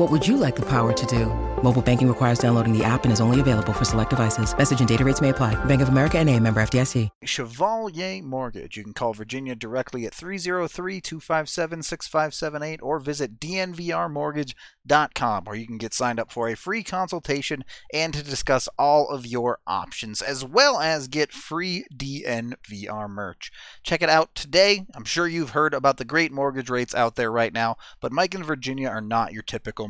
What would you like the power to do? Mobile banking requires downloading the app and is only available for select devices. Message and data rates may apply. Bank of America and a member FDIC. Chevalier Mortgage. You can call Virginia directly at 303-257-6578 or visit dnvrmortgage.com where you can get signed up for a free consultation and to discuss all of your options as well as get free DNVR merch. Check it out today. I'm sure you've heard about the great mortgage rates out there right now, but Mike and Virginia are not your typical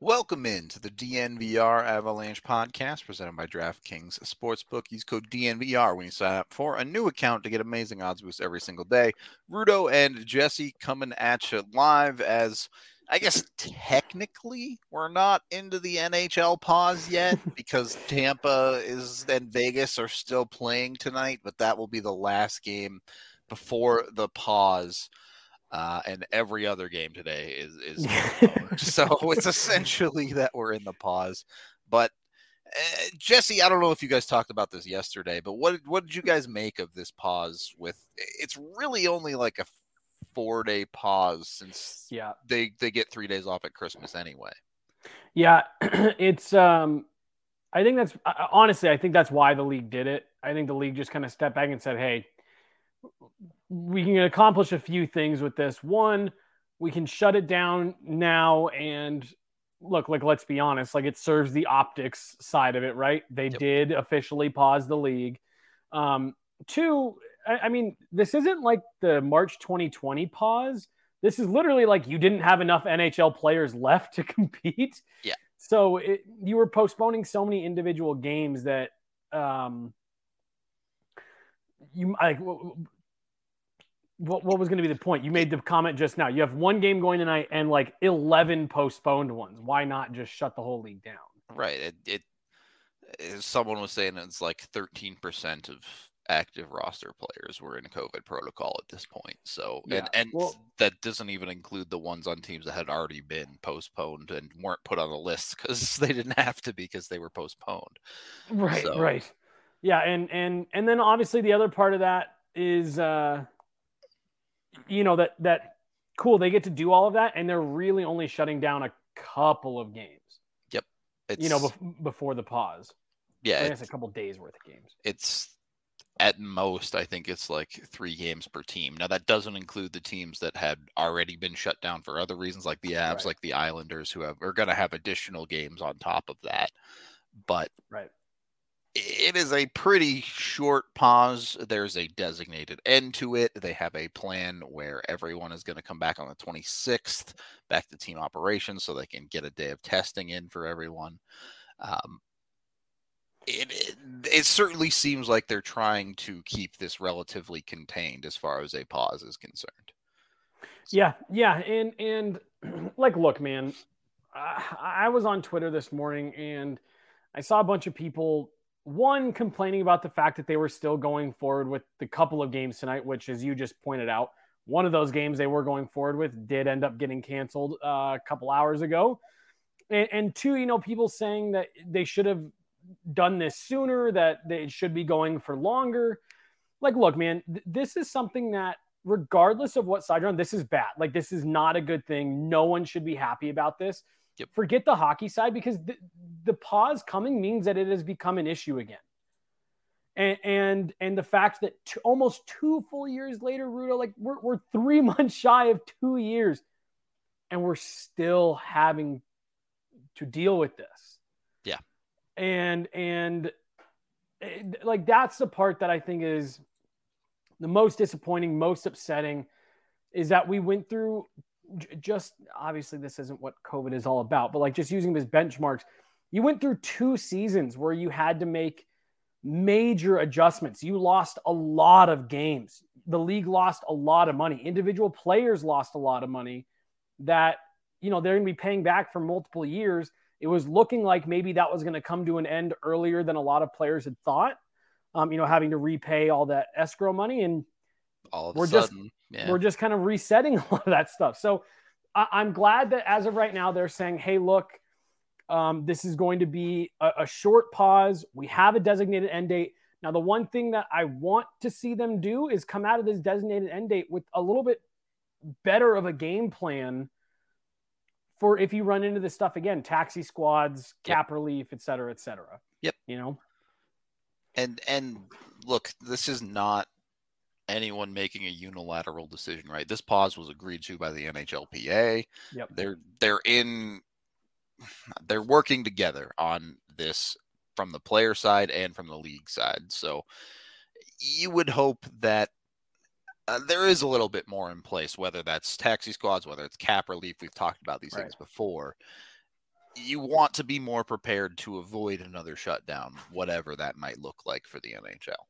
Welcome in to the DNVR Avalanche podcast presented by DraftKings Sportsbook. Use code DNVR when you sign up for a new account to get amazing odds boosts every single day. Rudo and Jesse coming at you live as I guess technically we're not into the NHL pause yet because Tampa is and Vegas are still playing tonight, but that will be the last game before the pause. Uh, and every other game today is is so it's essentially that we're in the pause. But uh, Jesse, I don't know if you guys talked about this yesterday, but what what did you guys make of this pause? With it's really only like a four day pause since yeah they they get three days off at Christmas anyway. Yeah, it's um, I think that's honestly I think that's why the league did it. I think the league just kind of stepped back and said, hey we can accomplish a few things with this. One, we can shut it down now and look like let's be honest like it serves the optics side of it right? They yep. did officially pause the league. Um two I, I, mean this isn't like the march 2020 pause. This is literally like you didn't have enough nhl players left to compete. Yeah. So it, you were postponing so many individual games that um you like what, what was going to be the point? You made the comment just now. You have one game going tonight and like 11 postponed ones. Why not just shut the whole league down? Right. It, it someone was saying it's like 13% of active roster players were in COVID protocol at this point. So, yeah. and, and well, that doesn't even include the ones on teams that had already been postponed and weren't put on the list because they didn't have to be because they were postponed. Right. So, right. Yeah. And, and, and then obviously the other part of that is, uh, Mm-hmm. you know that that cool they get to do all of that and they're really only shutting down a couple of games. Yep. It's, you know bef- before the pause. Yeah it's a couple days worth of games. It's at most i think it's like three games per team. Now that doesn't include the teams that had already been shut down for other reasons like the Avs right. like the islanders who have are going to have additional games on top of that. But right it is a pretty short pause. There's a designated end to it. They have a plan where everyone is going to come back on the 26th, back to team operations, so they can get a day of testing in for everyone. Um, it, it, it certainly seems like they're trying to keep this relatively contained as far as a pause is concerned. Yeah, yeah, and and like, look, man, I was on Twitter this morning and I saw a bunch of people one complaining about the fact that they were still going forward with the couple of games tonight, which, as you just pointed out, one of those games they were going forward with did end up getting canceled uh, a couple hours ago. And, and, two, you know, people saying that they should have done this sooner, that they should be going for longer. Like, look, man, th- this is something that, regardless of what side you're on, this is bad. Like, this is not a good thing. No one should be happy about this. Yep. Forget the hockey side because the, the pause coming means that it has become an issue again. And and and the fact that t- almost two full years later, Rudo, like we're we're three months shy of two years, and we're still having to deal with this. Yeah. And and it, like that's the part that I think is the most disappointing, most upsetting, is that we went through just obviously this isn't what COVID is all about, but like just using them as benchmarks, you went through two seasons where you had to make major adjustments. You lost a lot of games. The league lost a lot of money. Individual players lost a lot of money that, you know, they're going to be paying back for multiple years. It was looking like maybe that was going to come to an end earlier than a lot of players had thought. Um, you know, having to repay all that escrow money and All of We're a just- yeah. we're just kind of resetting a lot of that stuff. So I- I'm glad that as of right now, they're saying, hey, look, um, this is going to be a, a short pause. We have a designated end date. Now, the one thing that I want to see them do is come out of this designated end date with a little bit better of a game plan for if you run into this stuff again taxi squads, cap relief, et cetera, et cetera. Yep. You know? and and look, this is not anyone making a unilateral decision, right? This pause was agreed to by the NHLPA. Yep. They're they're in they're working together on this from the player side and from the league side. So you would hope that uh, there is a little bit more in place, whether that's taxi squads, whether it's cap relief. We've talked about these Right. things before. You want to be more prepared to avoid another shutdown, whatever that might look like for the NHL.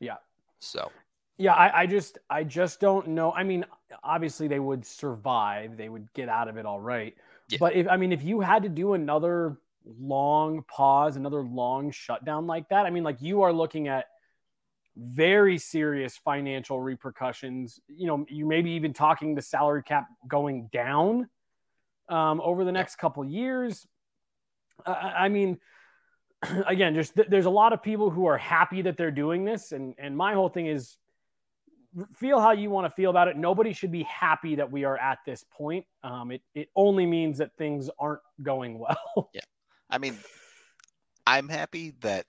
Yeah. So Yeah, I, I just I just don't know. I mean, obviously they would survive. They would get out of it all right. Yeah. But if I mean, if you had to do another long pause, another long shutdown like that, I mean, like you are looking at very serious financial repercussions. You know, you maybe even talking the salary cap going down um, over the next couple years. I, I mean, again, just th- there's a lot of people who are happy that they're doing this, and and my whole thing is feel how you want to feel about it. Nobody should be happy that we are at this point. Um, it it only means that things aren't going well. Yeah, I mean, I'm happy that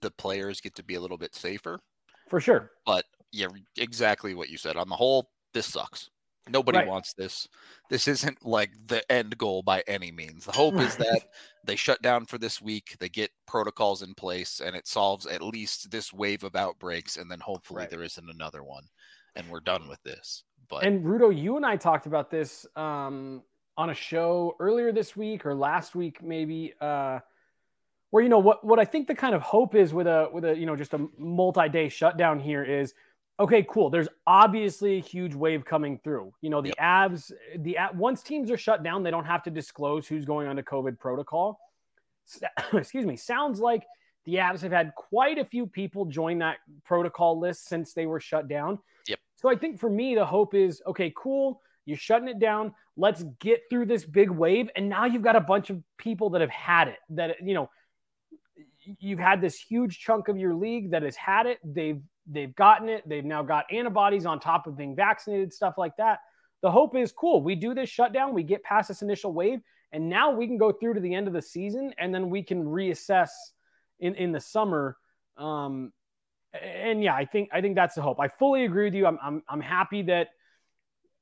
the players get to be a little bit safer. For sure. But yeah, exactly what you said. On the whole, this sucks. Nobody Right. wants this. This isn't like the end goal by any means. The hope is that they shut down for this week, they get protocols in place, and it solves at least this wave of outbreaks, and then hopefully Right. there isn't another one, and we're done with this. But And Rudo, you and I talked about this um, on a show earlier this week or last week, maybe. Uh, where you know what what I think the kind of hope is with a with a you know just a multi-day shutdown here is okay, cool. There's obviously a huge wave coming through. You know, the Yep. Avs the once teams are shut down, they don't have to disclose who's going on to COVID protocol. Excuse me. Sounds like the Avs have had quite a few people join that protocol list since they were shut down. Yep. So I think for me, the hope is okay, cool. You're shutting it down. Let's get through this big wave. And now you've got a bunch of people that have had it, that, you know, you've had this huge chunk of your league that has had it. They've, they've gotten it. They've now got antibodies on top of being vaccinated, stuff like that. The hope is cool. We do this shutdown, we get past this initial wave, and now we can go through to the end of the season and then we can reassess in, in the summer. Um, and yeah, I think I think that's the hope. I fully agree with you. I'm I'm, I'm happy that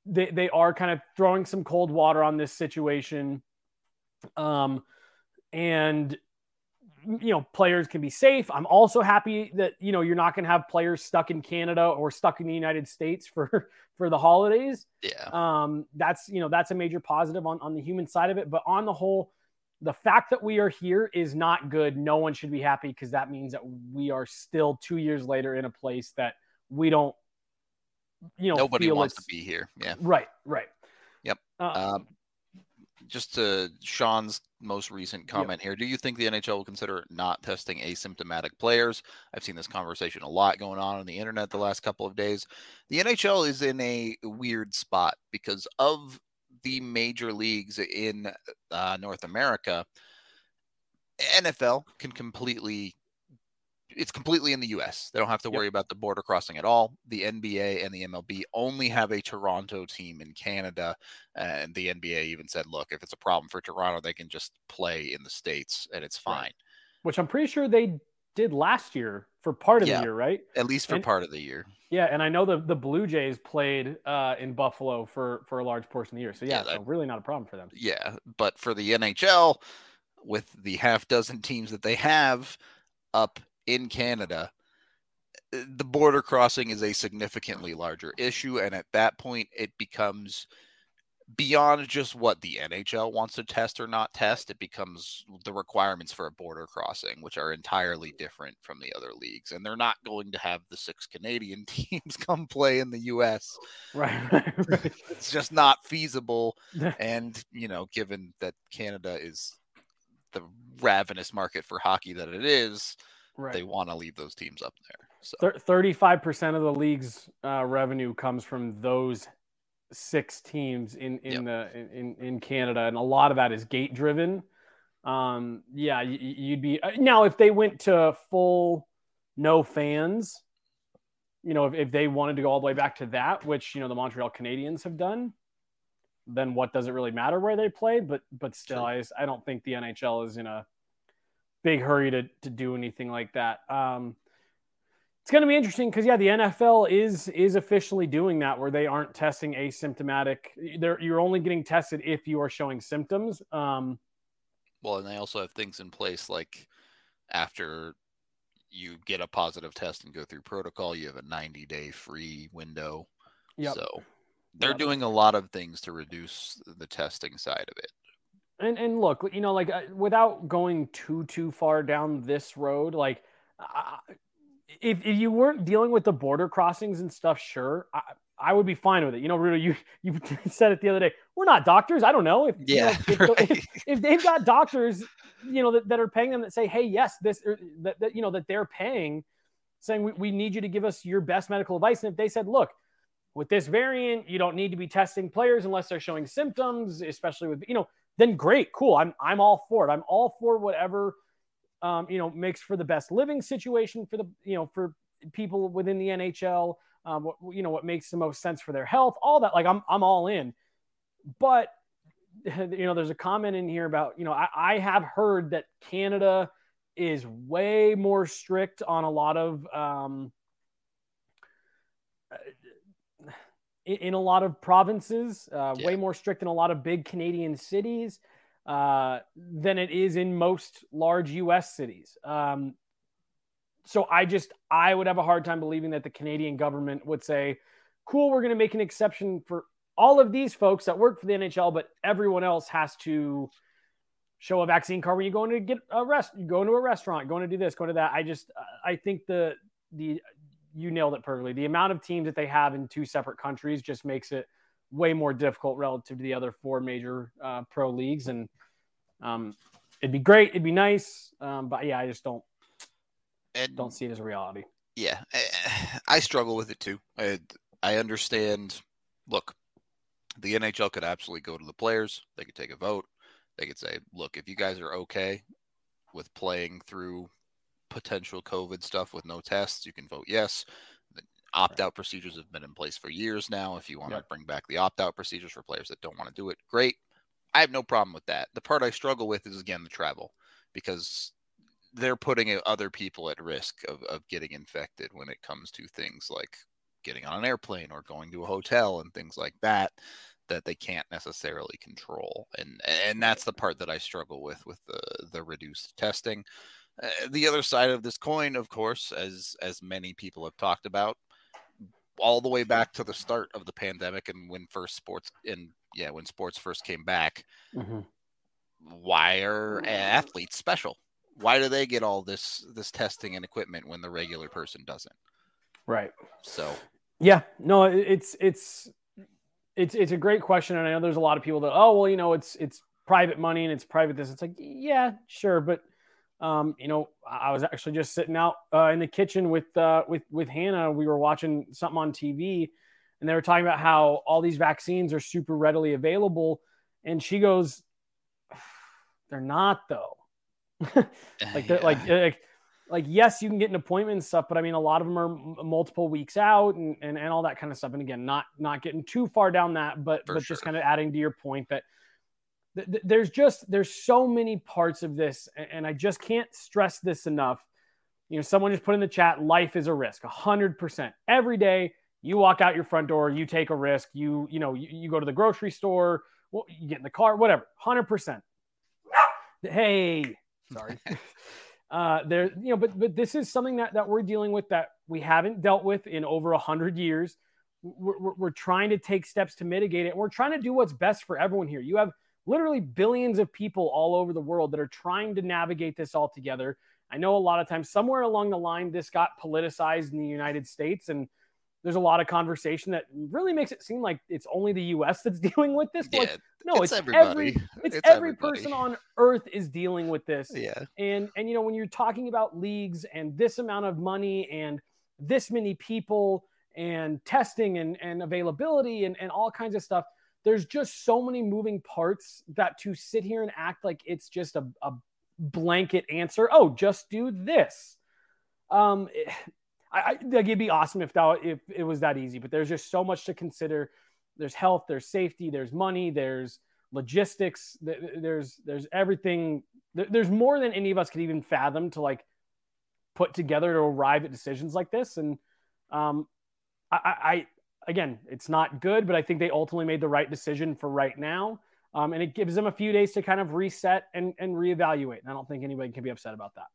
they, they are kind of throwing some cold water on this situation. Um, and you know, players can be safe. I'm also happy that you know you're not going to have players stuck in Canada or stuck in the United States for for the holidays. yeah, Um, that's you know that's a major positive on on the human side of it. But on the whole, the fact that we are here is not good. No one should be happy because that means that we are still two years later in a place that we don't, you know, nobody feel wants to be here. Yeah. Right, right. Yep. Uh, Um, just to Sean's most recent comment here, do you think the NHL will consider not testing asymptomatic players? I've seen this conversation a lot going on on the internet the last couple of days. The NHL is in a weird spot because of the major leagues in uh, North America. NFL can completely it's completely in the US. They don't have to worry about the border crossing at all. The NBA and the MLB only have a Toronto team in Canada. And the NBA even said, look, if it's a problem for Toronto, they can just play in the States and it's fine. Right. Which I'm pretty sure they did last year for part of yeah, the year, right? At least for and, part of the year. Yeah, and I know the the Blue Jays played uh, in Buffalo for for a large portion of the year. So yeah, yeah that, so really not a problem for them. Yeah, but for the NHL, with the half dozen teams that they have up in Canada, the border crossing is a significantly larger issue. And at that point, it becomes beyond just what the NHL wants to test or not test. It becomes the requirements for a border crossing, which are entirely different from the other leagues. And they're not going to have the six Canadian teams come play in the US. Right. right, right. it's just not feasible. and, you know, given that Canada is the ravenous market for hockey that it is, right. they want to leave those teams up there. So thirty-five percent of the league's uh, revenue comes from those six teams in in yep. the in in Canada, and a lot of that is gate driven. Um, yeah, you'd be uh, now if they went to full no fans. You know, if, if they wanted to go all the way back to that, which you know the Montreal Canadiens have done, then what does it really matter where they play? But but still, I I don't think the NHL is in a big hurry to to do anything like that. Um, it's going to be interesting because yeah, the NFL is is officially doing that where they aren't testing asymptomatic. They're, you're only getting tested if you are showing symptoms. Um, well, and they also have things in place like after you get a positive test and go through protocol, you have a 90 day free window. Yep. So they're yep. doing a lot of things to reduce the testing side of it and and look, you know, like uh, without going too too far down this road, like uh, if if you weren't dealing with the border crossings and stuff, sure, I, I would be fine with it. You know, Rudo, you you said it the other day. We're not doctors. I don't know if yeah, you know, if, right. if, if, they've got doctors, you know, that, that are paying them that say, hey, yes, this er, that, that you know that they're paying, saying we, we need you to give us your best medical advice. And if they said, look, with this variant, you don't need to be testing players unless they're showing symptoms, especially with you know then great, cool. I'm I'm all for it. I'm all for whatever um, you know makes for the best living situation for the you know for people within the NHL. Um, what you know what makes the most sense for their health, all that. Like I'm I'm all in, but you know there's a comment in here about you know I, I have heard that Canada is way more strict on a lot of um, in, a lot of provinces, uh, yeah. way more strict in a lot of big Canadian cities uh, than it is in most large U.S. cities. Um, so I just I would have a hard time believing that the Canadian government would say, "Cool, we're going to make an exception for all of these folks that work for the NHL, but everyone else has to." show a vaccine card when you go in to get a rest you go into a restaurant going to do this going to that i just i think the the you nailed it perfectly. The amount of teams that they have in two separate countries just makes it way more difficult relative to the other four major uh, pro leagues. And um, it'd be great, it'd be nice, um, but yeah, I just don't and, don't see it as a reality. Yeah, I struggle with it too. I, I understand. Look, the NHL could absolutely go to the players. They could take a vote. They could say, "Look, if you guys are okay with playing through potential COVID stuff with no tests, you can vote yes. The opt out right. procedures have been in place for years now. If you want yep. to bring back the opt out procedures for players that don't want to do it, great. I have no problem with that. The part I struggle with is again the travel because they're putting other people at risk of, of getting infected when it comes to things like getting on an airplane or going to a hotel and things like that that they can't necessarily control and and that's the part that I struggle with with the the reduced testing uh, the other side of this coin, of course, as as many people have talked about, all the way back to the start of the pandemic and when first sports and yeah, when sports first came back, mm-hmm. why are athletes special? Why do they get all this this testing and equipment when the regular person doesn't? Right. So yeah, no, it's it's it's it's a great question, and I know there's a lot of people that oh well, you know, it's it's private money and it's private this. It's like yeah, sure, but um, you know, I was actually just sitting out uh, in the kitchen with uh, with with Hannah. We were watching something on TV, and they were talking about how all these vaccines are super readily available, and she goes, "They're not though." like, they're, yeah. like, like, like yes, you can get an appointment and stuff, but I mean, a lot of them are m- multiple weeks out and, and and all that kind of stuff. And again, not not getting too far down that, but For but sure. just kind of adding to your point that th- th- there's just there's so many parts of this, and I just can't stress this enough. You know, someone just put in the chat, life is a risk, hundred percent. Every day you walk out your front door, you take a risk. You you know you, you go to the grocery store, well, you get in the car, whatever, hundred percent. Hey, sorry. uh, there, you know, but but this is something that that we're dealing with that we haven't dealt with in over a hundred years. We're, we're, we're trying to take steps to mitigate it. We're trying to do what's best for everyone here. You have literally billions of people all over the world that are trying to navigate this all together. I know a lot of times somewhere along the line this got politicized in the United States and there's a lot of conversation that really makes it seem like it's only the US that's dealing with this. But Yeah, like, no, it's, everybody. every it's, It's every everybody. person on earth is dealing with this. Yeah. And and you know when you're talking about leagues and this amount of money and this many people and testing and, and availability and, and all kinds of stuff, there's just so many moving parts that to sit here and act like it's just a, a blanket answer. Oh, just do this. Um, it- I, I it'd be awesome if that if it was that easy, but there's just so much to consider. There's health, there's safety, there's money, there's logistics, there's there's everything. There's more than any of us could even fathom to like put together to arrive at decisions like this. And um, I again, it's not good, but I think they ultimately made the right decision for right now. Um, and it gives them a few days to kind of reset and, and reevaluate. And I don't think anybody can be upset about that.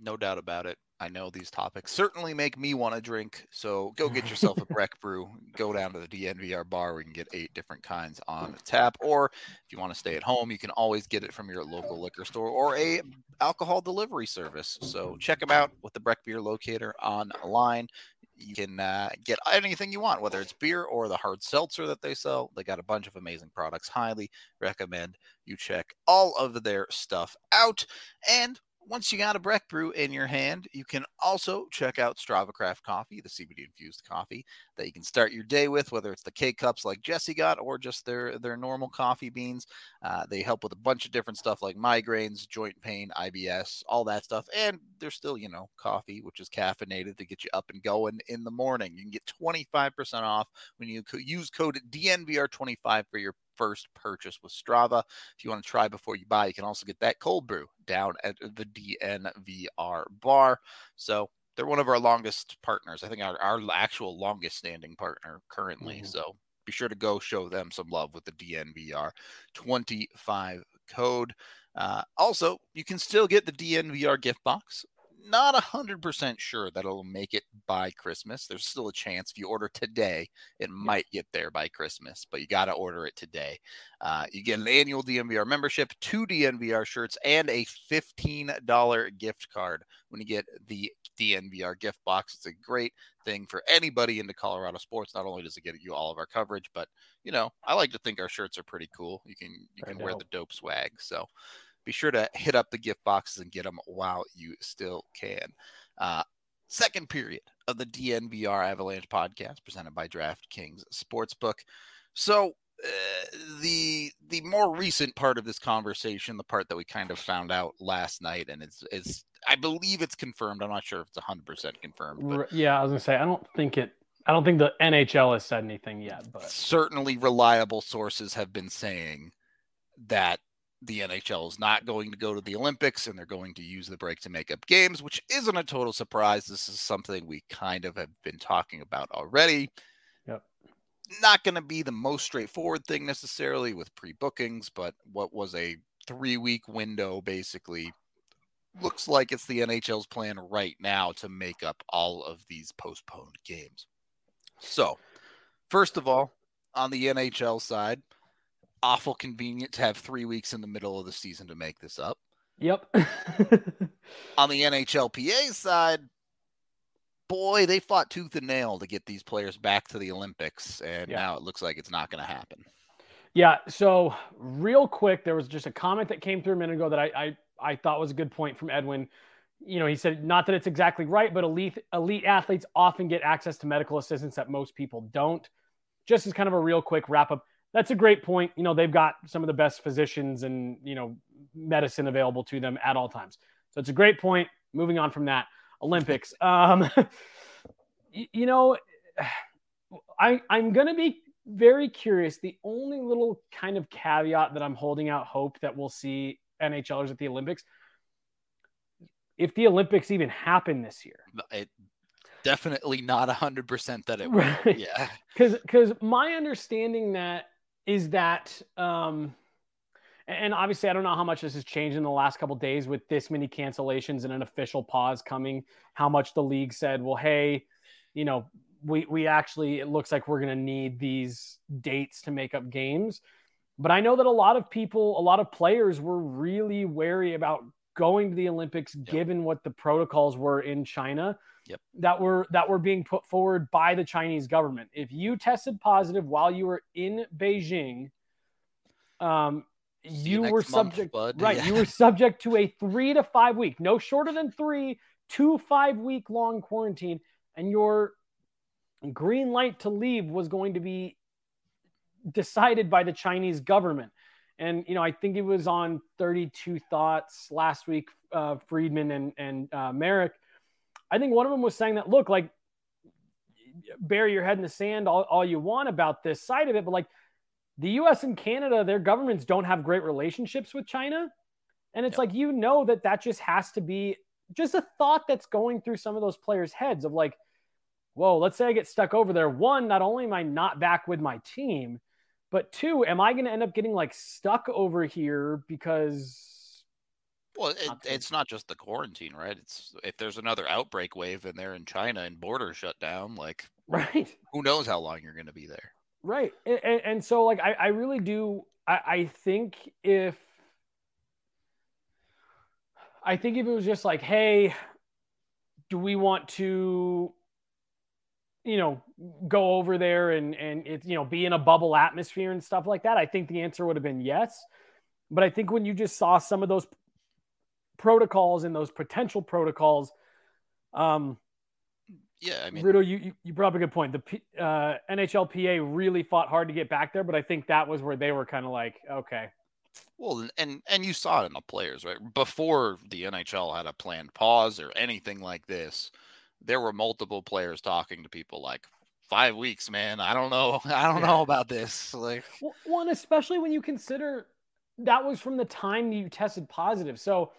No doubt about it. I know these topics certainly make me want to drink. So go get yourself a Breck brew. Go down to the DNVR bar where you can get eight different kinds on tap. Or if you want to stay at home, you can always get it from your local liquor store or a alcohol delivery service. So check them out with the Breck Beer Locator online. You can uh, get anything you want, whether it's beer or the hard seltzer that they sell. They got a bunch of amazing products. Highly recommend you check all of their stuff out. And once you got a Breck brew in your hand, you can also check out Strava Craft Coffee, the CBD infused coffee that you can start your day with, whether it's the K cups like Jesse got or just their their normal coffee beans. Uh, they help with a bunch of different stuff like migraines, joint pain, IBS, all that stuff. And they're still, you know, coffee, which is caffeinated to get you up and going in the morning. You can get 25% off when you use code DNVR25 for your first purchase with Strava. If you want to try before you buy, you can also get that cold brew down at the DNVR bar. So they're one of our longest partners. I think our, our actual longest standing partner currently. Mhm. So be sure to go show them some love with the DNVR 25 code. Uh, also, you can still get the DNVR gift box. Not 100% sure that it'll make it by Christmas. There's still a chance if you order today, it might get there by Christmas, but you got to order it today. Uh, you get an annual DNVR membership, two DNVR shirts, and a $15 gift card when you get the DNVR gift box. It's a great thing for anybody into Colorado sports. Not only does it get you all of our coverage, but you know, I like to think our shirts are pretty cool. You can you can wear the dope swag. So be sure to hit up the gift boxes and get them while you still can. Uh, second period of the DNVR Avalanche podcast presented by DraftKings Sportsbook. So uh, the the more recent part of this conversation, the part that we kind of found out last night, and it's it's I believe it's confirmed. I'm not sure if it's 100 percent confirmed, but Yeah, I was gonna say I don't think it. I don't think the NHL has said anything yet, but certainly reliable sources have been saying that the NHL is not going to go to the Olympics and they're going to use the break to make up games, which isn't a total surprise. This is something we kind of have been talking about already. Yep. Not going to be the most straightforward thing necessarily with pre bookings, but what was a three week window basically looks like it's the NHL's plan right now to make up all of these postponed games. So, first of all, on the NHL side, awful convenient to have three weeks in the middle of the season to make this up. yep. On the NHLPA side, boy, they fought tooth and nail to get these players back to the Olympics, and Yeah. now it looks like it's not going to happen. Yeah. So real quick, there was just a comment that came through a minute ago that I, I I thought was a good point from Edwin. You know, he said not that it's exactly right, but elite elite athletes often get access to medical assistance that most people don't. Just as kind of a real quick wrap up, that's a great point. You know, they've got some of the best physicians and you know medicine available to them at all times. So it's a great point. moving on from that, Olympics. Um, you, you know, I I'm gonna be very curious. The only little kind of caveat that I'm holding out hope that we'll see NHLers at the Olympics, if the Olympics even happen this year. It definitely not hundred percent that it will. Right. Yeah. Because because my understanding that is that um and obviously I don't know how much this has changed in the last couple days with this many cancellations and an official pause coming, how much the league said, well, hey, you know, we we actually it looks like we're going to need these dates to make up games. But I know that a lot of people, a lot of players were really wary about going to the Olympics given what the protocols were in China yep. that were that were being put forward by the Chinese government. If you tested positive while you were in Beijing, um, you were subject month, right. Yeah. You were subject to a three to five week, no shorter than three, to five week long quarantine, and your green light to leave was going to be decided by the Chinese government. And you know, I think it was on 32 Thoughts last week. Uh, Friedman and and uh, Marek. I think one of them was saying that look, like bury your head in the sand all, all you want about this side of it, but like the US and Canada, their governments don't have great relationships with China. And it's like, you know, that that just has to be just a thought that's going through some of those players' heads of like, whoa, let's say I get stuck over there. One, not only am I not back with my team, but two, am I going to end up getting like stuck over here because. Well, it, it's not just the quarantine, right? It's if there's another outbreak wave and they're in China and borders shut down, like, right? Who knows how long you're going to be there? Right. And, and so, like, I, I really do. I, I think if, I think if it was just like, hey, do we want to, you know, go over there and, and it's, you know, be in a bubble atmosphere and stuff like that? I think the answer would have been yes. But I think when you just saw some of those protocols and those potential protocols, um, yeah, I mean, Rudo, you, you, brought up a good point. The uh, NHLPA really fought hard to get back there, but I think that was where they were kind of like, okay. Well, and and you saw it in the players, right? Before the NHL had a planned pause or anything like this, there were multiple players talking to people like, five weeks, man. I don't know. I don't yeah. know about this. Like, well, one, especially when you consider that was from the time you tested positive. So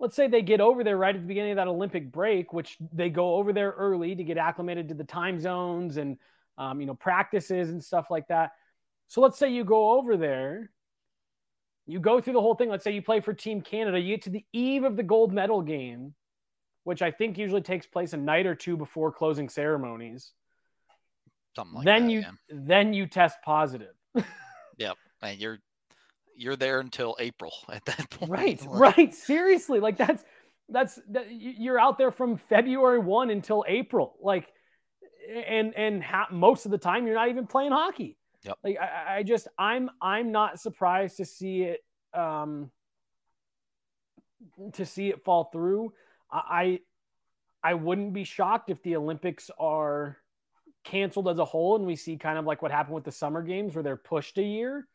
let's say they get over there right at the beginning of that Olympic break, which they go over there early to get acclimated to the time zones and um, you know practices and stuff like that. So let's say you go over there, you go through the whole thing. Let's say you play for Team Canada, you get to the eve of the gold medal game, which I think usually takes place a night or two before closing ceremonies. Something like then that, you yeah. then you test positive. yep, and you're you're there until April at that point. Right, right. Seriously, like that's that's that, you're out there from February one until April, like, and and ha- most of the time you're not even playing hockey. Yep. Like I, I just I'm I'm not surprised to see it um to see it fall through. I I wouldn't be shocked if the Olympics are canceled as a whole and we see kind of like what happened with the summer games where they're pushed a year.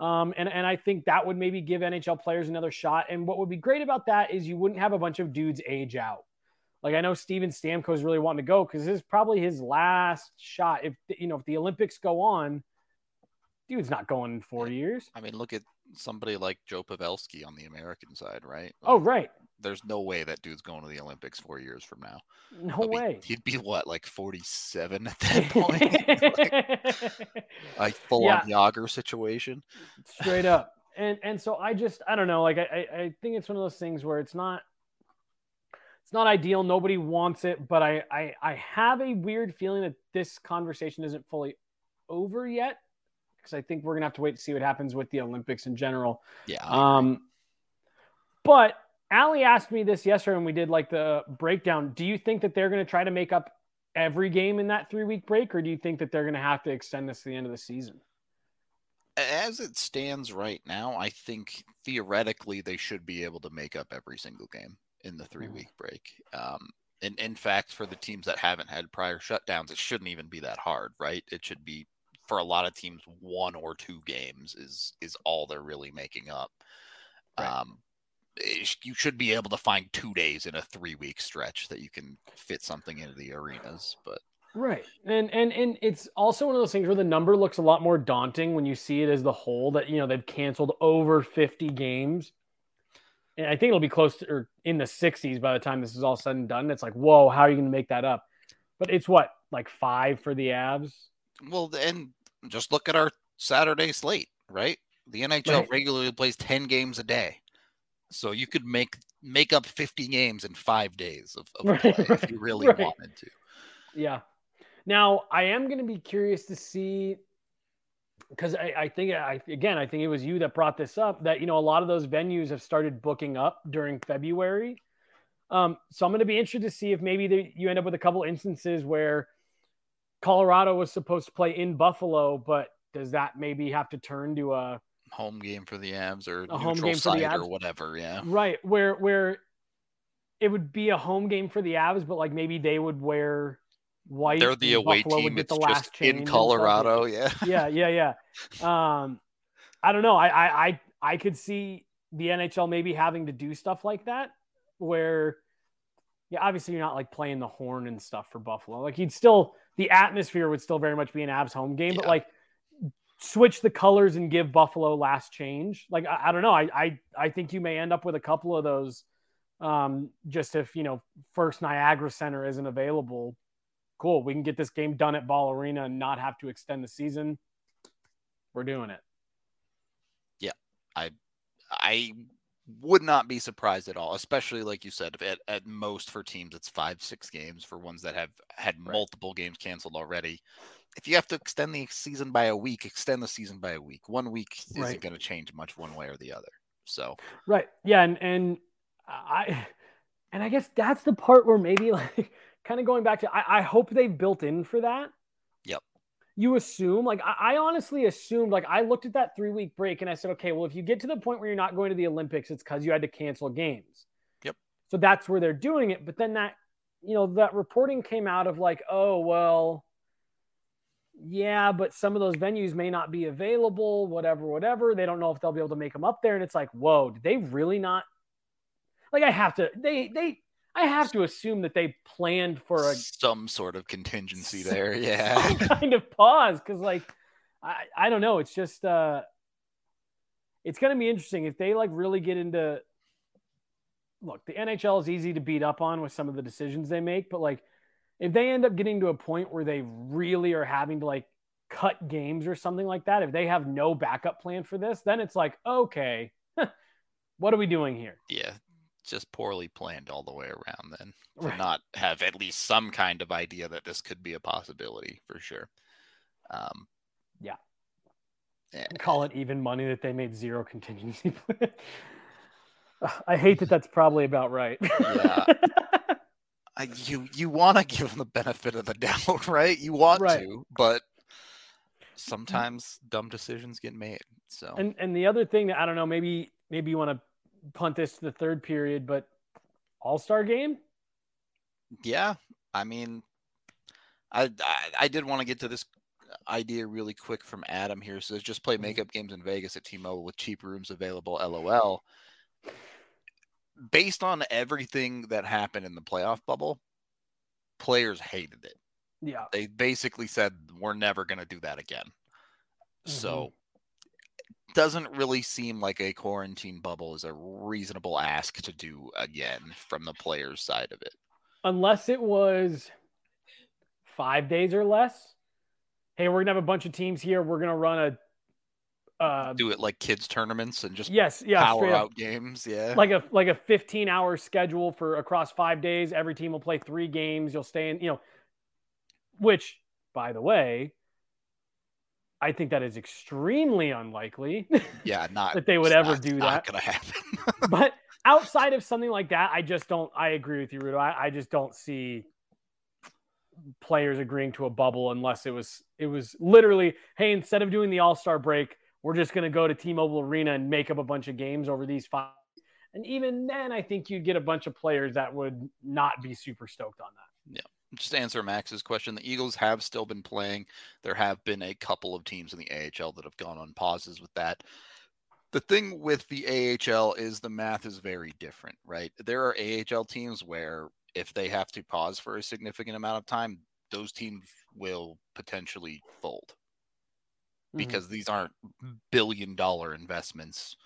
Um, and, and I think that would maybe give NHL players another shot. And what would be great about that is you wouldn't have a bunch of dudes age out. Like I know Steven Stamkos really wanting to go because this is probably his last shot. If you know if the Olympics go on, dude's not going in four years. I mean, look at somebody like Joe Pavelski on the American side, right? Like, oh, right. There's no way that dude's going to the Olympics four years from now. No He'll way. He'd be what, like 47 at that point? like, full yeah. on Jagr situation. Straight up. And and so I just I don't know. Like I I think it's one of those things where it's not it's not ideal. Nobody wants it, but I I I have a weird feeling that this conversation isn't fully over yet because I think we're gonna have to wait to see what happens with the Olympics in general. Yeah. Um, but Ali asked me this yesterday when we did like the breakdown. Do you think that they're gonna try to make up every game in that three week break, or do you think that they're gonna have to extend this to the end of the season? As it stands right now, I think theoretically they should be able to make up every single game in the three week break. Um, and in fact, for the teams that haven't had prior shutdowns, it shouldn't even be that hard, right? It should be for a lot of teams, one or two games is is all they're really making up. Right. Um, Eh, you should be able to find two days in a three week stretch that you can fit something into the arenas. But right, and and and it's also one of those things where the number looks a lot more daunting when you see it as the whole. That you know they've canceled over fifty games. And I think it'll be close to or in the 60s by the time this is all said and done. It's like, whoa, how are you going to make that up? But it's what, like five for the Avs? Well, and just look at our Saturday slate, right? The NHL right. regularly plays 10 games a day. So you could make make up 50 games in five days of, of right, play right, if you really right. wanted to. Yeah. Now I am going to be curious to see because I, I, think I again I think it was you that brought this up that you know a lot of those venues have started booking up during February. Um, so I'm going to be interested to see if maybe they, you end up with a couple instances where Colorado was supposed to play in Buffalo, but does that maybe have to turn to a home game for the Avs or a home game for the Avs or whatever. Yeah. Right. Where where it would be a home game for the Avs, but like maybe they would wear white. They're the away Buffalo team. It's just in Colorado. Yeah. yeah. Yeah. Yeah. Um, I don't know. I, I I I could see the NHL maybe having to do stuff like that where yeah, obviously you're not like playing the horn and stuff for Buffalo. Like you'd still the atmosphere would still very much be an Avs home game, yeah. but like switch the colors and give Buffalo last change. Like I, I, don't know. I, I I think you may end up with a couple of those. Um, just if you know first Niagara Center isn't available, cool. We can get this game done at Ball Arena and not have to extend the season. We're doing it. Yeah, I I would not be surprised at all, especially like you said, at, at most for teams it's five, six games. For ones that have had right. multiple games canceled already, if you have to extend the season by a week, extend the season by a week. One week isn't going to change much one way or the other. So right, yeah, and and I and I guess that's the part where maybe like kind of going back to I, I hope they've built in for that. Yep. You assume like I, I honestly assumed like I looked at that three week break and I said, okay, well if you get to the point where you're not going to the Olympics, it's because you had to cancel games. Yep. So that's where they're doing it. But then that you know that reporting came out of like, oh well yeah, but some of those venues may not be available, whatever, whatever. They don't know if they'll be able to make them up there. And it's like, whoa, did they really not? Like, I have to, they, they, I have to assume that they planned for a some sort of contingency there. Yeah. kind of pause. Cause like, I, I don't know. It's just, uh, it's going to be interesting if they like really get into, look, the NHL is easy to beat up on with some of the decisions they make, but like, if they end up getting to a point where they really are having to like cut games or something like that, if they have no backup plan for this, then it's like, okay, what are we doing here? Yeah, just poorly planned all the way around then to right. not have at least some kind of idea that this could be a possibility for sure. Um, yeah. yeah. Call it even money that they made zero contingency. Plan. I hate that that's probably about right. yeah. I, you you want to give them the benefit of the doubt, right? You want right. to, but sometimes dumb decisions get made. So and and the other thing that I don't know, maybe maybe you want to punt this to the third period, but All Star game. Yeah, I mean, I, I, I did want to get to this idea really quick from Adam here. Says just play mm-hmm. makeup games in Vegas at T-Mobile with cheap rooms available. LOL based on everything that happened in the playoff bubble, players hated it. Yeah. They basically said we're never going to do that again. Mm-hmm. So doesn't really seem like a quarantine bubble is a reasonable ask to do again from the players side of it. Unless it was 5 days or less. Hey, we're going to have a bunch of teams here. We're going to run a uh, do it like kids tournaments and just yes, yeah, power out games, yeah, like a like a 15 hour schedule for across five days. Every team will play three games. You'll stay in, you know, which by the way, I think that is extremely unlikely. Yeah, not that they would ever do not that. Gonna happen. but outside of something like that, I just don't. I agree with you, Rudo. I, I just don't see players agreeing to a bubble unless it was it was literally, hey, instead of doing the All Star break we're just going to go to T-Mobile Arena and make up a bunch of games over these five. And even then, I think you'd get a bunch of players that would not be super stoked on that. Yeah. Just to answer Max's question, the Eagles have still been playing. There have been a couple of teams in the AHL that have gone on pauses with that. the thing with the AHL is the math is very different, right? There are AHL teams where if they have to pause for a significant amount of time, those teams will potentially fold Mm-hmm. because these aren't billion dollar investments.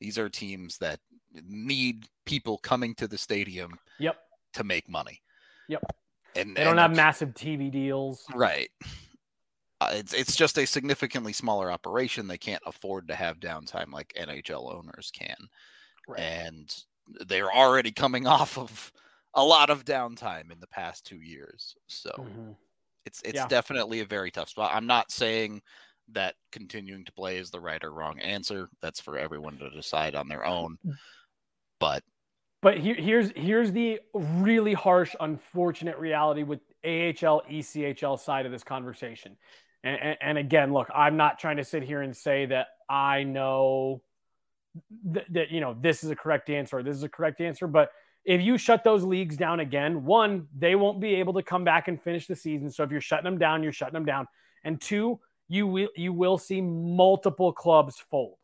These are teams that need people coming to the stadium Yep. to make money. Yep. And They don't and have massive TV deals. Right. Uh, it's it's just a significantly smaller operation. They can't afford to have downtime like NHL owners can, and they're already coming off of a lot of downtime in the past two years. So Mhm. it's it's Yeah. definitely a very tough spot. I'm not saying that continuing to play is the right or wrong answer. That's for everyone to decide on their own. Mm. But But here, here's here's the really harsh, unfortunate reality with AHL, ECHL side of this conversation. And, and, and again, look, I'm not trying to sit here and say that I know th- that you know this is a correct answer or this is a correct answer. But if you shut those leagues down again, one, they won't be able to come back and finish the season. So if you're shutting them down, you're shutting them down. And two, you will you will see multiple clubs fold.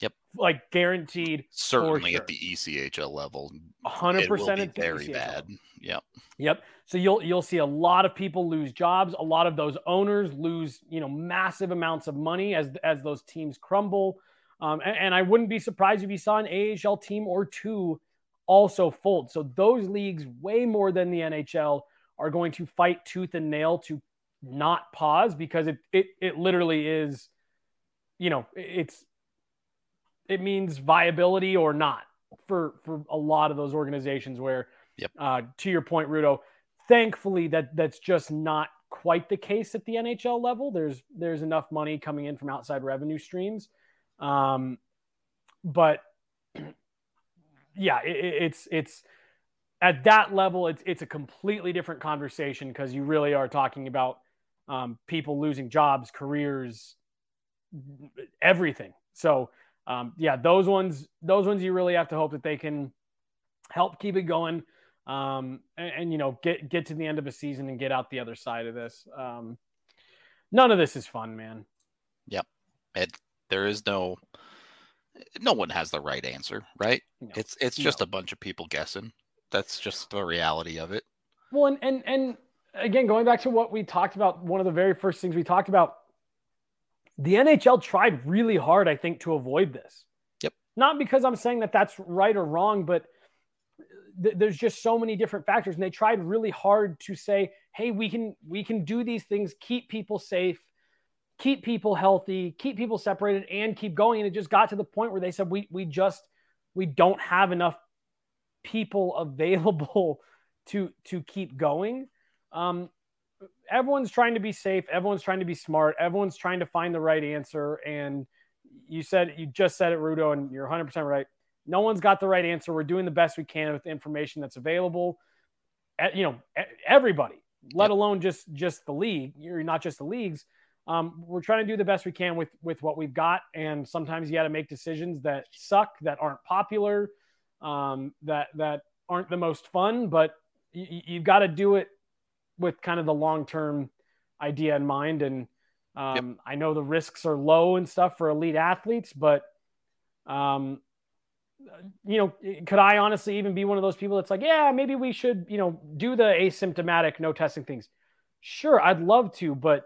Yep. Like guaranteed. certainly sure. at the ECHL level, hundred it will percent be at very ECHL. bad. Yep. Yep. So you'll you'll see a lot of people lose jobs. A lot of those owners lose you know massive amounts of money as as those teams crumble. Um, and, and I wouldn't be surprised if you saw an AHL team or two also fold. So those leagues, way more than the NHL, are going to fight tooth and nail to not pause because it it it literally is, you know, it's it means viability or not for for a lot of those organizations where Yep. uh, to your point rudo thankfully that that's just not quite the case at the nhl level there's there's enough money coming in from outside revenue streams um, but yeah it, it- it's it's at that level it's it's a completely different conversation because you really are talking about um, people losing jobs careers everything so um, yeah, those ones, those ones, you really have to hope that they can help keep it going, um, and, and, you know get get to the end of a season and get out the other side of this. Um, none of this is fun, man. Yep. It, there is no no one has the right answer, right? No. It's it's just a bunch of people guessing. That's just the reality of it. Well, and, and and again, going back to what we talked about, one of the very first things we talked about, the NHL tried really hard, I think, to avoid this. Yep. Not because I'm saying that that's right or wrong, but th- there's just so many different factors, and they tried really hard to say, "Hey, we can we can do these things, keep people safe." Keep people healthy, keep people separated, and keep going. And it just got to the point where they said, "We we just we don't have enough people available to to keep going. Um, everyone's trying to be safe. Everyone's trying to be smart. Everyone's trying to find the right answer. And you said you just said it, Rudo, and you're 100 percent right. No one's got the right answer. We're doing the best we can with the information that's available. Eh, You know, everybody, let Yep. alone just just the league. You're not just the leagues. Um, we're trying to do the best we can with with what we've got, and sometimes you got to make decisions that suck, that aren't popular, um, that that aren't the most fun, but you, you've got to do it with kind of the long term idea in mind. And um, I know the risks are low and stuff for elite athletes, but um, you know, could I honestly even be one of those people that's like, yeah, maybe we should, you know, do the asymptomatic, no testing things? Sure, I'd love to, but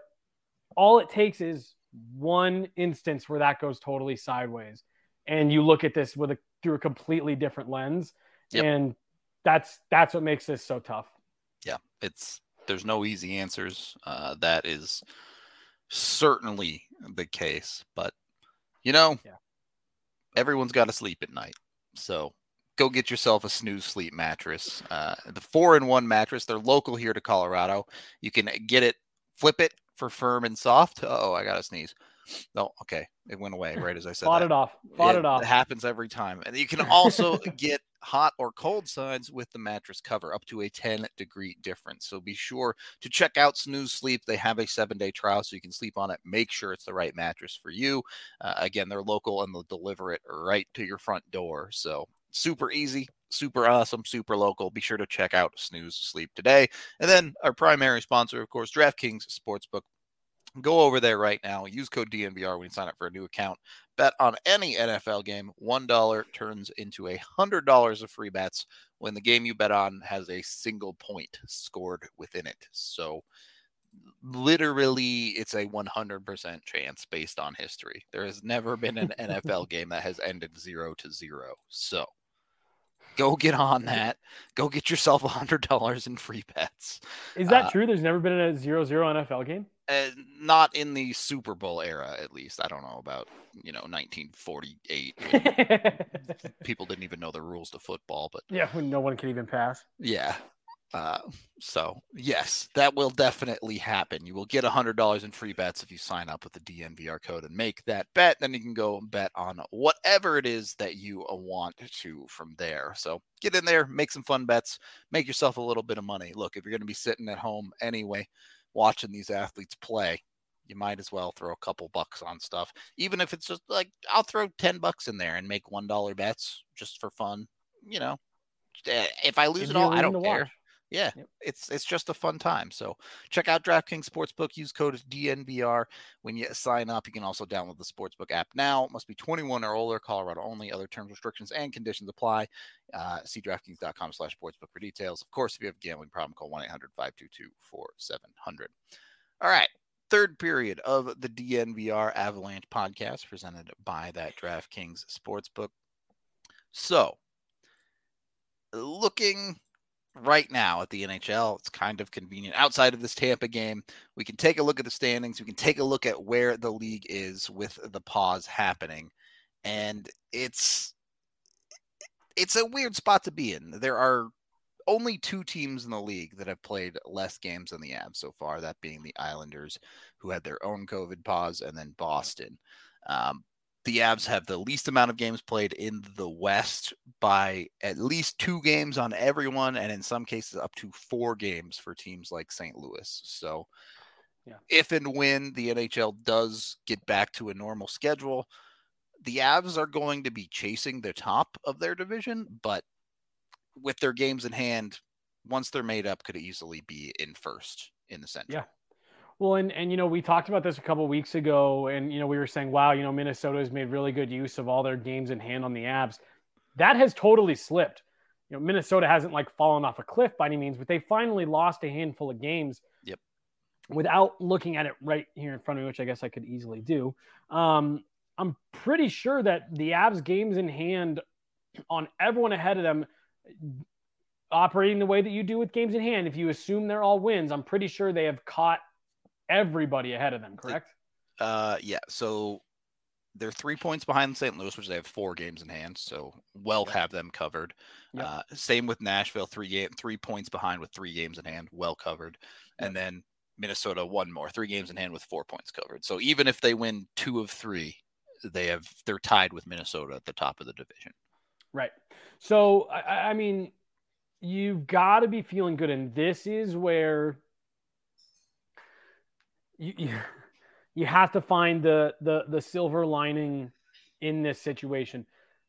all it takes is one instance where that goes totally sideways, and you look at this with a through a completely different lens, Yep. and that's that's what makes this so tough. Yeah, it's there's no easy answers. Uh, that is certainly the case, but you know, Yeah. everyone's got to sleep at night, so go get yourself a snooze sleep mattress. Uh, the four in one mattress. They're local here to Colorado. You can get it, flip it for firm and soft. Oh, I got to sneeze. No, okay, it went away right as I said Fought that. it off. Fought Yeah, it off. happens every time. And you can also get hot or cold sides with the mattress cover, up to a 10 degree difference. So be sure to check out Snooze Sleep. They have a seven day trial so you can sleep on it. Make sure it's the right mattress for you. Uh, again, they're local and they'll deliver it right to your front door. So super easy, super awesome, super local. Be sure to check out Snooze Sleep today. And then our primary sponsor, of course, DraftKings Sportsbook. Go over there right now. Use code DNVR when you sign up for a new account. Bet on any NFL game, $1 turns into a $100 of free bets when the game you bet on has a single point scored within it. So, literally, it's a 100% chance based on history. There has never been an NFL game that has ended zero to zero. So, go get on that. Go get yourself a $100 in free bets. Is that Uh, true? There's never been a 0-0 NFL game. Uh, not in the Super Bowl era, at least. I don't know about, you know, 1948. people didn't even know the rules to football, but yeah, when no one could even pass. yeah. Uh, so yes, that will definitely happen. You will get a hundred dollars in free bets if you sign up with the DNVR code and make that bet. Then you can go and bet on whatever it is that you uh, want to from there. So get in there, make some fun bets, make yourself a little bit of money. Look, if you're going to be sitting at home anyway, watching these athletes play, you might as well throw a couple bucks on stuff. Even if it's just like I'll throw ten bucks in there and make one dollar bets just for fun. You know, Eh, if I lose it all, I don't care. watch. Yeah, Yep. it's it's just a fun time. So check out DraftKings Sportsbook. Use code DNVR when you sign up. You can also download the Sportsbook app now. It must be 21 or older. Colorado only. Other terms, restrictions, and conditions apply. Uh, see DraftKings.com/sportsbook for details. Of course, if you have a gambling problem, call 1-800-522-4700. All right. Third period of the DNVR Avalanche podcast presented by that DraftKings Sportsbook. So, looking right now at the NHL, it's kind of convenient. Outside of this Tampa game, we can take a look at the standings. We can take a look at where the league is with the pause happening, and it's it's a weird spot to be in. There are only two teams in the league that have played less games than the Avs so far. That being the Islanders, who had their own COVID pause, and then Boston. Um, the Avs have the least amount of games played in the West by at least two games on everyone, and in some cases up to four games for teams like St. Louis. So, Yeah. if and when the NHL does get back to a normal schedule, the Avs are going to be chasing the top of their division, but with their games in hand, once they're made up, could easily be in first in the Central. Yeah. Well, and and you know we talked about this a couple weeks ago, and you know we were saying, wow, you know Minnesota has made really good use of all their games in hand on the Avs. That has totally slipped. You know Minnesota hasn't like fallen off a cliff by any means, but they finally lost a handful of games. Yep. Without looking at it right here in front of me, which I guess I could easily do. Um, I'm pretty sure that the Avs games in hand on everyone ahead of them operating the way that you do with games in hand, if you assume they're all wins, I'm pretty sure they have caught everybody ahead of them, correct? Uh, yeah. So they're three points behind St. Louis, which they have four games in hand. So well have them covered. Yep. Uh, same with Nashville, three game, three points behind with three games in hand, well covered. And then Minnesota one more, three games in hand with four points covered. So even if they win two of three, they have they're tied with Minnesota at the top of the division. Right. So, I, I mean, you've got to be feeling good. And this is where you, you, you have to find the, the, the silver lining in this situation.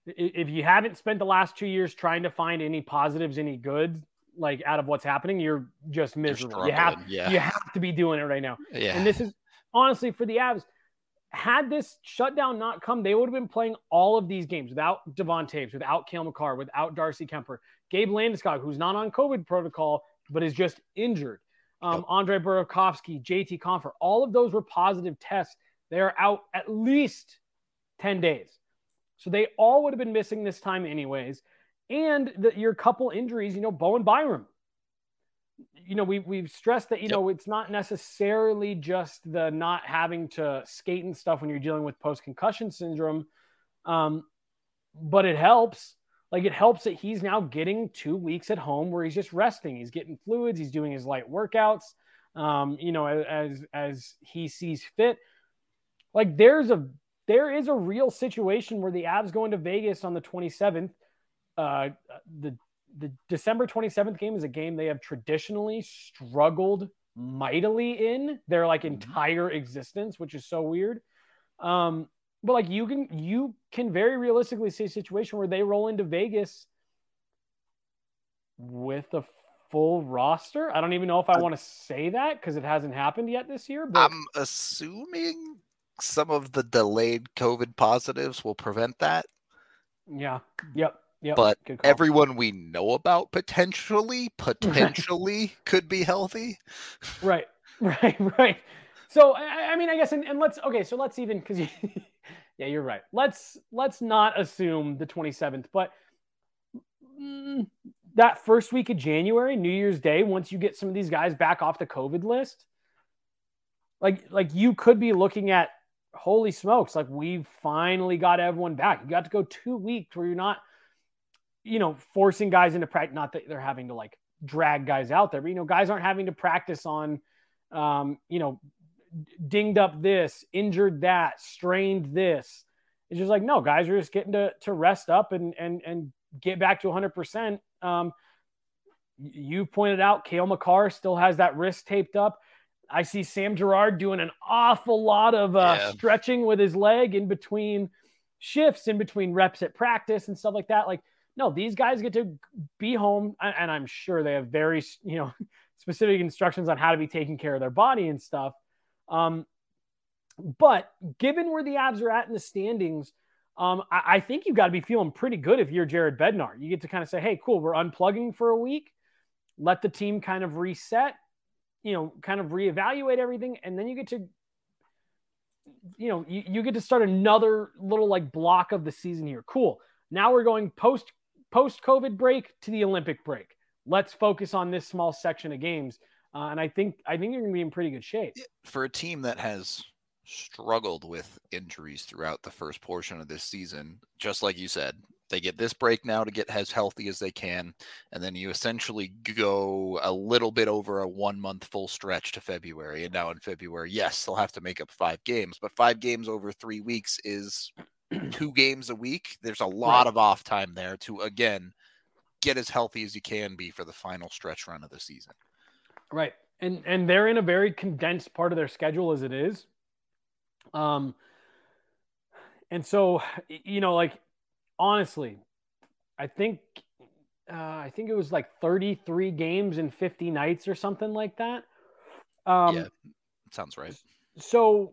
If you haven't spent the last two years trying to find any positives, any good, like out of what's happening, you're just You're miserable. You have, yeah. you have to be doing it right now. Yeah. And this is honestly for the Avs. Had this shutdown not come, they would have been playing all of these games without Devon Toews, without Cale Makar, without Darcy Kuemper, Gabe Landeskog, who's not on COVID protocol but is just injured. Um. Andre Burakovsky, JT Compher, all of those were positive tests. They are out at least 10 days. So they all would have been missing this time, anyways. And the, your couple injuries, you know, Bowen Byram, you know, we we've stressed that you Yep. know it's not necessarily just the not having to skate and stuff when you're dealing with post concussion syndrome, um, but it helps. Like it helps that he's now getting two weeks at home where he's just resting. He's getting fluids. He's doing his light workouts. Um, you know, as as he sees fit. Like there's a there is a real situation where the Avs go into Vegas on the 27th. Uh, the the December 27th game is a game they have traditionally struggled mightily in their like entire existence, which is so weird. Um, but like you can you can very realistically see a situation where they roll into Vegas with a full roster. I don't even know if I want to say that because it hasn't happened yet this year. But I'm assuming some of the delayed COVID positives will prevent that. Yeah. Yep. Yep. But everyone we know about potentially, potentially could be healthy. Right, right, right. So I, I mean, I guess, and, and let's okay. So let's even because yeah, you're right. Let's let's not assume the 27th, but mm, that first week of January, New Year's Day, once you get some of these guys back off the COVID list, like like you could be looking at holy smokes, like we've finally got everyone back. You got to go two weeks where you're not, you know, forcing guys into practice. Not that they're having to like drag guys out there, but you know, guys aren't having to practice on, um, you know, dinged up this, injured that, strained this. It's just like no, guys are just getting to to rest up and and and get back to 100. percent um, You pointed out, Cale Makar still has that wrist taped up. I see Sam Girard doing an awful lot of uh, Yeah. stretching with his leg in between shifts, in between reps at practice and stuff like that. Like, no, these guys get to be home, and and I'm sure they have very, you know, specific instructions on how to be taking care of their body and stuff. Um, but given where the Avs are at in the standings, um, I, I think you've got to be feeling pretty good if you're Jared Bednar. You get to kind of say, hey, cool, we're unplugging for a week, let the team kind of reset, you know, kind of reevaluate everything, and then you get to, you know, you, you get to start another little like block of the season here. Cool. Now we're going post post COVID break to the Olympic break. Let's focus on this small section of games. Uh, and I think I think you're going to be in pretty good shape. For a team that has struggled with injuries throughout the first portion of this season, just like you said, they get this break now to get as healthy as they can, and then you essentially go a little bit over a one month full stretch to February. And now in February, yes, they'll have to make up five games, but five games over three weeks is two games a week. There's a lot Right. of off time there to again get as healthy as you can be for the final stretch run of the season. Right. And and they're in a very condensed part of their schedule as it is. Um and so you know like honestly, I think uh, I think it was like 33 games in 50 nights or something like that. Um yeah, sounds right. so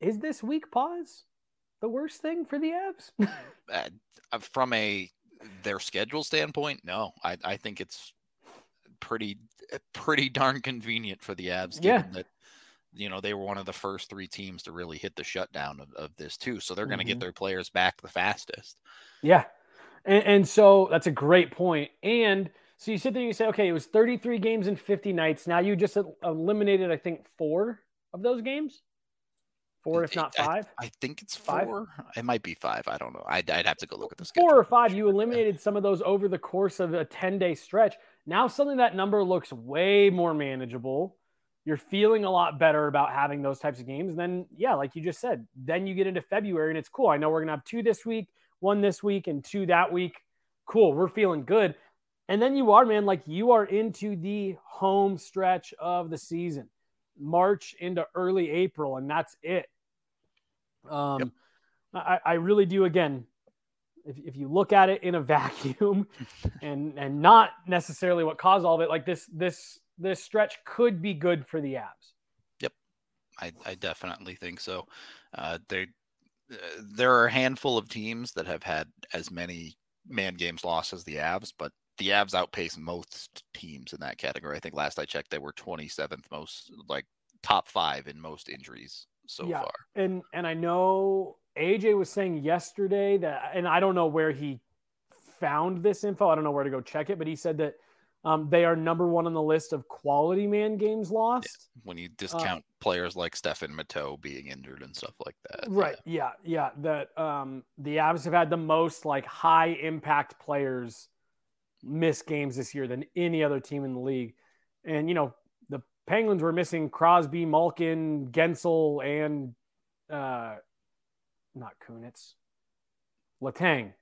is this week pause the worst thing for the Avs? uh, uh, from a their schedule standpoint, no, I, I think it's pretty uh, pretty darn convenient for the Avs, Yeah. that you know they were one of the first three teams to really hit the shutdown of, of this too. So they're going to get their players back the fastest. Yeah. And, and so that's a great point. And so you sit there and you say, okay, it was 33 games in 50 nights. Now you just eliminated, I think, four of those games. Four, if not five. I think it's Five? four. It might be five. I don't know. I'd, I'd have to go look at this. Four or five. You eliminated some of those over the course of a 10 day stretch. Now suddenly that number looks way more manageable. You're feeling a lot better about having those types of games. And then, yeah, like you just said, then you get into February and it's cool. I know we're going to have two this week, one this week, and two that week. Cool. We're feeling good. And then you are, man, like you are into the home stretch of the season, March into early April, and that's it. Um, Yep. I, I really do. Again, if, if you look at it in a vacuum, and and not necessarily what caused all of it, like this this this stretch could be good for the Avs. I, I definitely think so. Uh, there, uh, there are a handful of teams that have had as many man games lost as the Avs, but the Avs outpace most teams in that category. I think last I checked, they were 27th most, like top five in most injuries so Yeah. far. And and I know AJ was saying yesterday that, and I don't know where he found this info. I don't know where to go check it, but he said that um, they are number one on the list of quality man games lost. When you discount players like Stefan Matteau being injured and stuff like that. Right. Yeah. Yeah. That um, the Avs have had the most like high impact players miss games this year than any other team in the league. And, you know, Penguins were missing Crosby, Malkin, Guentzel, and uh, not Kunitz, Letang.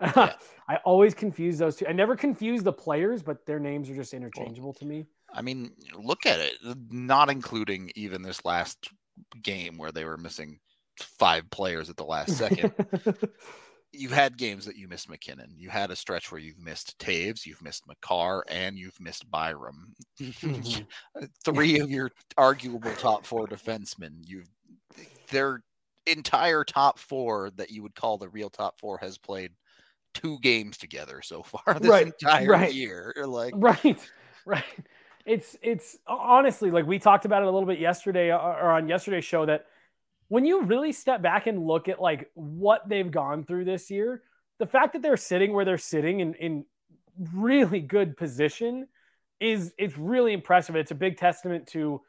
Yeah. I always confuse those two. I never confuse the players, but their names are just interchangeable to me. I mean, look at it, not including even this last game where they were missing five players at the last second. you had games that you missed MacKinnon. You had a stretch where you've missed Toews, you've missed Makar, and you've missed Byram. Three of your arguable top four defensemen. You've their entire top four that you would call the real top four has played two games together so far this Right, entire right. year. Like right right it's it's honestly like we talked about it a little bit yesterday or or on yesterday's show that when you really step back and look at like what they've gone through this year the fact that they're sitting where they're sitting in in really good position is it's really impressive. It's a big testament to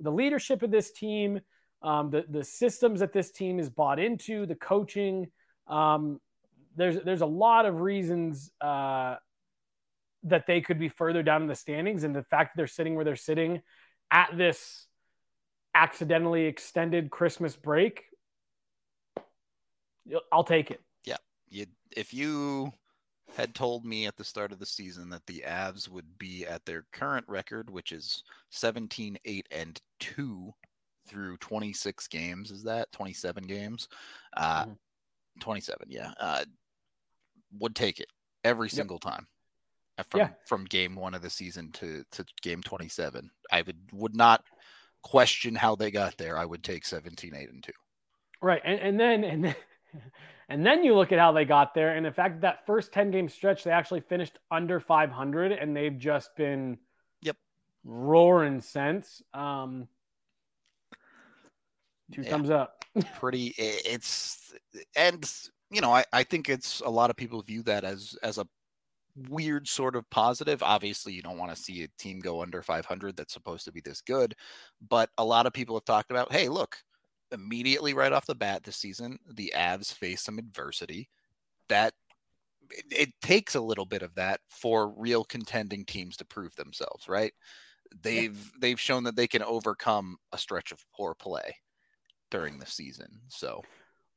the leadership of this team um, the the systems that this team is bought into the coaching. Um, there's there's a lot of reasons uh, that they could be further down in the standings and the fact that they're sitting where they're sitting at this accidentally extended christmas break i'll take it you if you had told me at the start of the season that the Avs would be at their current record, which is 17, 8, and 2 through 26 games, is that 27 games? Uh, Mhm. 27, yeah. Uh, would take it every single time. Uh, From Yeah. from game one of the season to, to game 27. I would would not question how they got there. I would take 17, 8, and 2. right and, and then and then and then you look at how they got there and in fact that first 10 game stretch they actually finished under 500 and they've just been Yep. roaring since um two Yeah. thumbs up pretty it's and you know I, I think it's a lot of people view that as as a weird sort of positive obviously you don't want to see a team go under 500 that's supposed to be this good but a lot of people have talked about hey look immediately right off the bat this season the avs face some adversity that it, it takes a little bit of that for real contending teams to prove themselves right they've they've shown that they can overcome a stretch of poor play during the season. So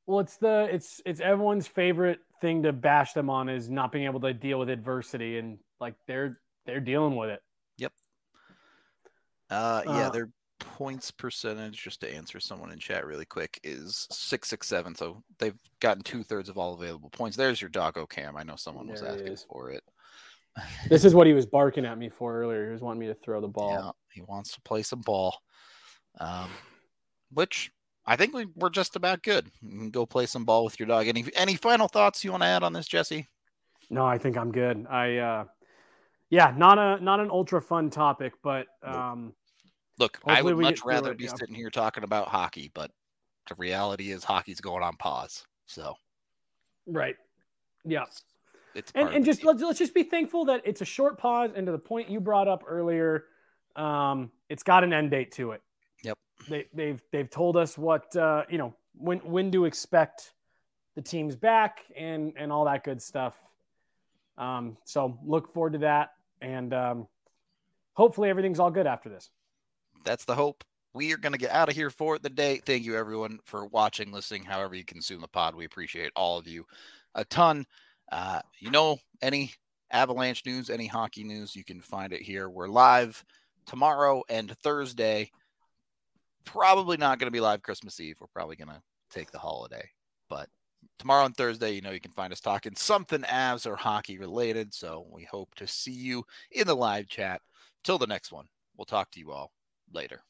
Well, it's the it's it's everyone's favorite thing to bash them on is not being able to deal with adversity, and like they're they're dealing with it. Yep. Uh yeah, Uh, their points percentage, just to answer someone in chat really quick, is six six seven. So they've gotten two thirds of all available points. There's your doggo cam. I know someone was asking is. for it. This is what he was barking at me for earlier. He was wanting me to throw the ball. Yeah, he wants to play some ball. Um which I think we, we're just about good. You can go play some ball with your dog. Any any final thoughts you want to add on this, Jesse? No, I think I'm good. I uh yeah, not a not an ultra fun topic, but um Look, I would much rather it, be yeah. sitting here talking about hockey, but the reality is hockey's going on pause. So right. Yeah. it's and, and just let's let's just be thankful that it's a short pause and to the point you brought up earlier um it's got an end date to it Yep. they, they've they've told us what uh you know when when to expect the teams back and and all that good stuff um so look forward to that and um hopefully everything's all good after this that's the hope. We are going to get out of here for the day. Thank you, everyone, for watching, listening, however you consume the pod. We appreciate all of you a ton. Uh, you know, any Avalanche news, any hockey news, you can find it here. We're live tomorrow and Thursday. Probably not going to be live Christmas Eve. We're probably going to take the holiday. But tomorrow and Thursday, you know, you can find us talking something Avs or hockey related. So we hope to see you in the live chat. Till the next one, we'll talk to you all later.